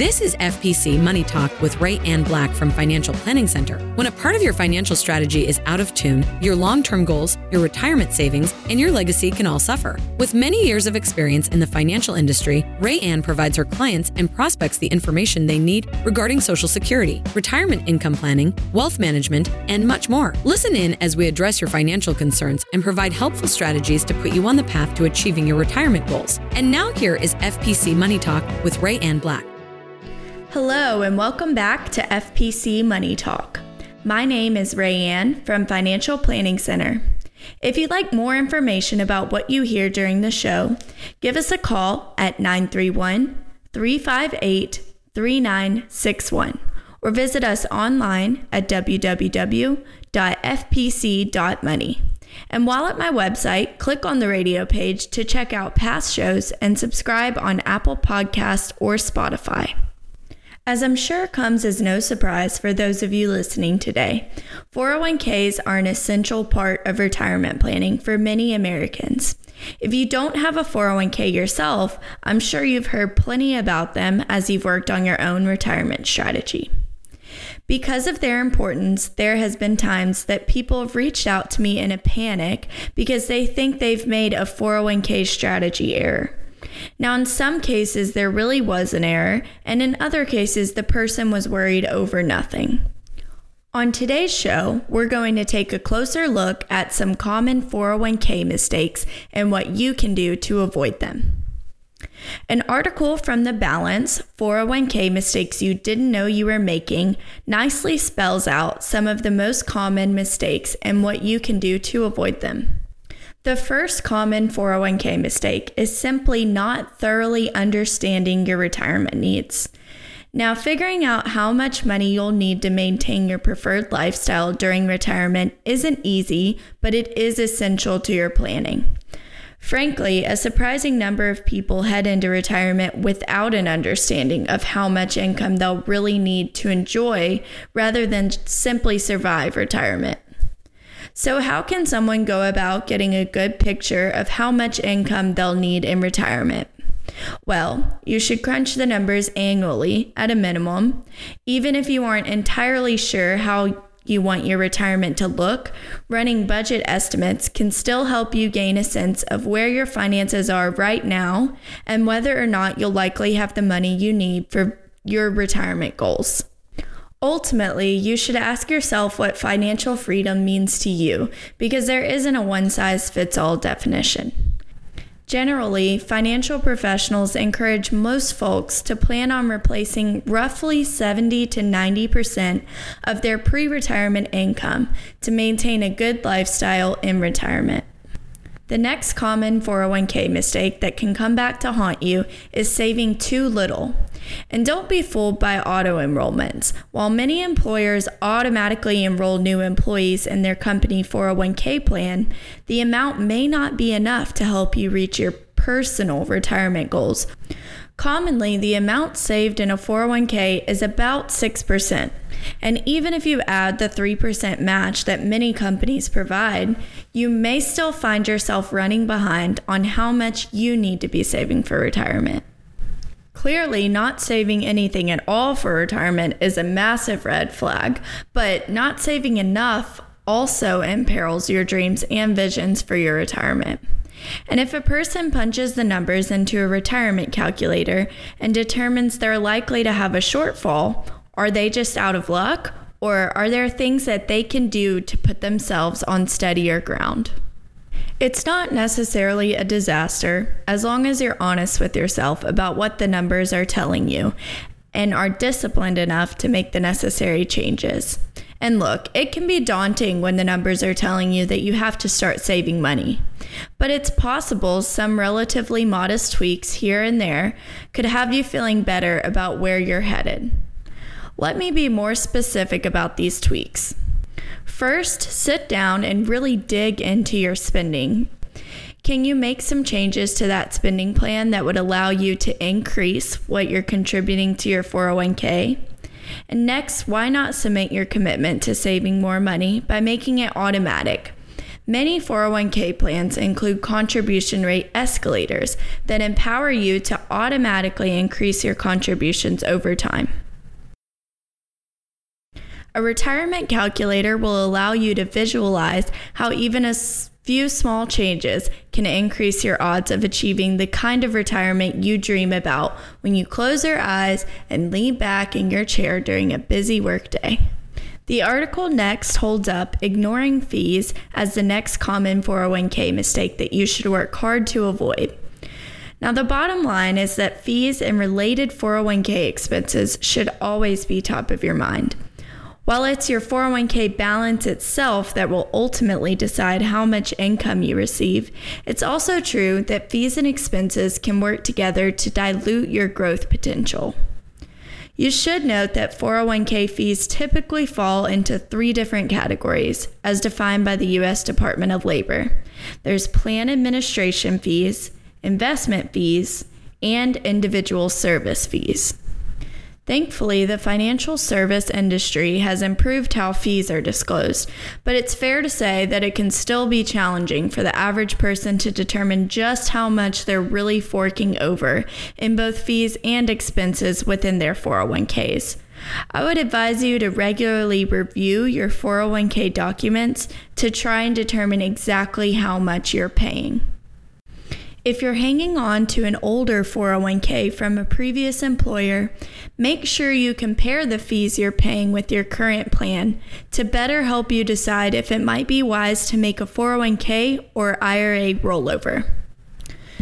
This is FPC Money Talk with Ray Ann Black from Financial Planning Center. When a part of your financial strategy is out of tune, your long term goals, your retirement savings, and your legacy can all suffer. With many years of experience in the financial industry, Ray Ann provides her clients and prospects the information they need regarding Social Security, retirement income planning, wealth management, and much more. Listen in as we address your financial concerns and provide helpful strategies to put you on the path to achieving your retirement goals. And now here is FPC Money Talk with Ray Ann Black. Hello, and welcome back to FPC Money Talk. My name is Rayanne from Financial Planning Center. If you'd like more information about what you hear during the show, give us a call at 931 358 3961 or visit us online at www.fpc.money. And while at my website, click on the radio page to check out past shows and subscribe on Apple Podcasts or Spotify. As I'm sure comes as no surprise for those of you listening today, 401ks are an essential part of retirement planning for many Americans. If you don't have a 401k yourself, I'm sure you've heard plenty about them as you've worked on your own retirement strategy. Because of their importance, there has been times that people have reached out to me in a panic because they think they've made a 401k strategy error. Now, in some cases, there really was an error, and in other cases, the person was worried over nothing. On today's show, we're going to take a closer look at some common 401k mistakes and what you can do to avoid them. An article from The Balance, 401k Mistakes You Didn't Know You Were Making, nicely spells out some of the most common mistakes and what you can do to avoid them. The first common 401k mistake is simply not thoroughly understanding your retirement needs. Now, figuring out how much money you'll need to maintain your preferred lifestyle during retirement isn't easy, but it is essential to your planning. Frankly, a surprising number of people head into retirement without an understanding of how much income they'll really need to enjoy rather than simply survive retirement. So, how can someone go about getting a good picture of how much income they'll need in retirement? Well, you should crunch the numbers annually at a minimum. Even if you aren't entirely sure how you want your retirement to look, running budget estimates can still help you gain a sense of where your finances are right now and whether or not you'll likely have the money you need for your retirement goals. Ultimately, you should ask yourself what financial freedom means to you because there isn't a one size fits all definition. Generally, financial professionals encourage most folks to plan on replacing roughly 70 to 90% of their pre retirement income to maintain a good lifestyle in retirement. The next common 401k mistake that can come back to haunt you is saving too little. And don't be fooled by auto enrollments. While many employers automatically enroll new employees in their company 401k plan, the amount may not be enough to help you reach your personal retirement goals. Commonly, the amount saved in a 401k is about 6%. And even if you add the 3% match that many companies provide, you may still find yourself running behind on how much you need to be saving for retirement. Clearly, not saving anything at all for retirement is a massive red flag, but not saving enough also imperils your dreams and visions for your retirement. And if a person punches the numbers into a retirement calculator and determines they're likely to have a shortfall are they just out of luck? Or are there things that they can do to put themselves on steadier ground? It's not necessarily a disaster as long as you're honest with yourself about what the numbers are telling you and are disciplined enough to make the necessary changes. And look, it can be daunting when the numbers are telling you that you have to start saving money. But it's possible some relatively modest tweaks here and there could have you feeling better about where you're headed. Let me be more specific about these tweaks. First, sit down and really dig into your spending. Can you make some changes to that spending plan that would allow you to increase what you're contributing to your 401k? And next, why not cement your commitment to saving more money by making it automatic? Many 401k plans include contribution rate escalators that empower you to automatically increase your contributions over time. A retirement calculator will allow you to visualize how even a few small changes can increase your odds of achieving the kind of retirement you dream about when you close your eyes and lean back in your chair during a busy workday. The article next holds up ignoring fees as the next common 401k mistake that you should work hard to avoid. Now, the bottom line is that fees and related 401k expenses should always be top of your mind. While it's your 401k balance itself that will ultimately decide how much income you receive, it's also true that fees and expenses can work together to dilute your growth potential. You should note that 401k fees typically fall into three different categories, as defined by the U.S. Department of Labor there's plan administration fees, investment fees, and individual service fees. Thankfully, the financial service industry has improved how fees are disclosed, but it's fair to say that it can still be challenging for the average person to determine just how much they're really forking over in both fees and expenses within their 401ks. I would advise you to regularly review your 401k documents to try and determine exactly how much you're paying. If you're hanging on to an older 401k from a previous employer, make sure you compare the fees you're paying with your current plan to better help you decide if it might be wise to make a 401k or IRA rollover.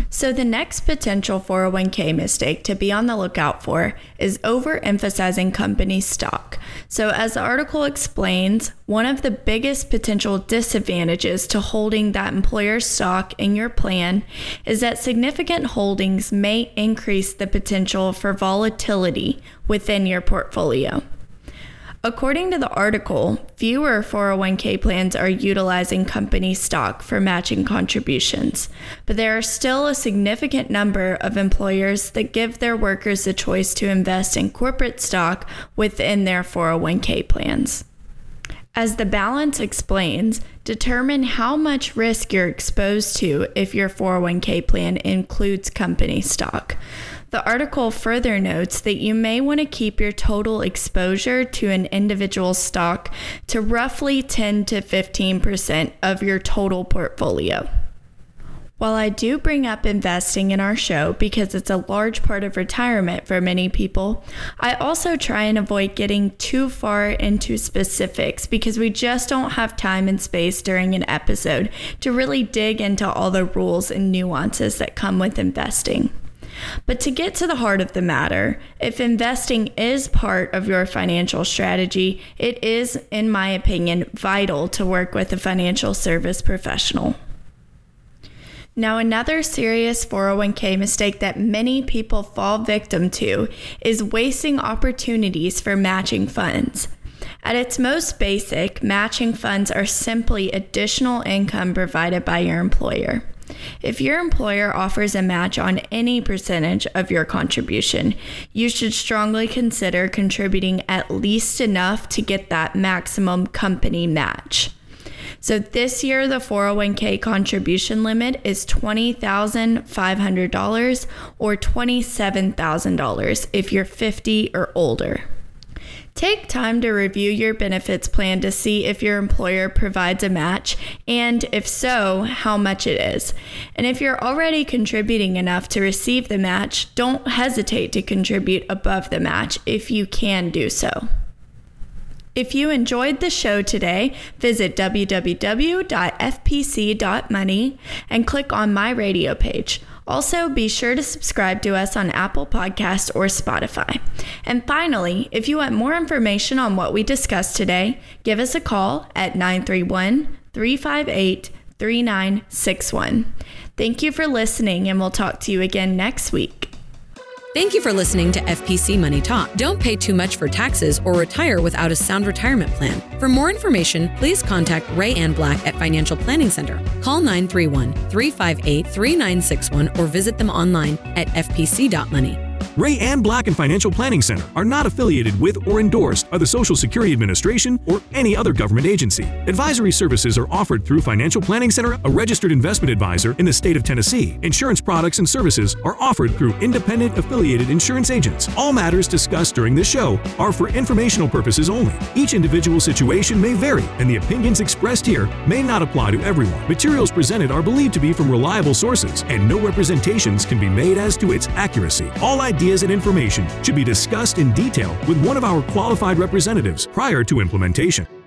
So, the next potential 401k mistake to be on the lookout for is overemphasizing company stock. So, as the article explains, one of the biggest potential disadvantages to holding that employer stock in your plan is that significant holdings may increase the potential for volatility within your portfolio. According to the article, fewer 401k plans are utilizing company stock for matching contributions, but there are still a significant number of employers that give their workers the choice to invest in corporate stock within their 401k plans. As the balance explains, determine how much risk you're exposed to if your 401k plan includes company stock. The article further notes that you may want to keep your total exposure to an individual stock to roughly 10 to 15% of your total portfolio. While I do bring up investing in our show because it's a large part of retirement for many people, I also try and avoid getting too far into specifics because we just don't have time and space during an episode to really dig into all the rules and nuances that come with investing. But to get to the heart of the matter, if investing is part of your financial strategy, it is, in my opinion, vital to work with a financial service professional. Now, another serious 401k mistake that many people fall victim to is wasting opportunities for matching funds. At its most basic, matching funds are simply additional income provided by your employer. If your employer offers a match on any percentage of your contribution, you should strongly consider contributing at least enough to get that maximum company match. So this year, the 401k contribution limit is $20,500 or $27,000 if you're 50 or older. Take time to review your benefits plan to see if your employer provides a match, and if so, how much it is. And if you're already contributing enough to receive the match, don't hesitate to contribute above the match if you can do so. If you enjoyed the show today, visit www.fpc.money and click on my radio page. Also, be sure to subscribe to us on Apple Podcasts or Spotify. And finally, if you want more information on what we discussed today, give us a call at 931 358 3961. Thank you for listening, and we'll talk to you again next week. Thank you for listening to FPC Money Talk. Don't pay too much for taxes or retire without a sound retirement plan. For more information, please contact Ray Ann Black at Financial Planning Center. Call 931 358 3961 or visit them online at fpc.money. Ray Ann Black and Financial Planning Center are not affiliated with or endorsed by the Social Security Administration or any other government agency. Advisory services are offered through Financial Planning Center, a registered investment advisor in the state of Tennessee. Insurance products and services are offered through independent affiliated insurance agents. All matters discussed during this show are for informational purposes only. Each individual situation may vary, and the opinions expressed here may not apply to everyone. Materials presented are believed to be from reliable sources, and no representations can be made as to its accuracy. All ideas and information should be discussed in detail with one of our qualified representatives prior to implementation.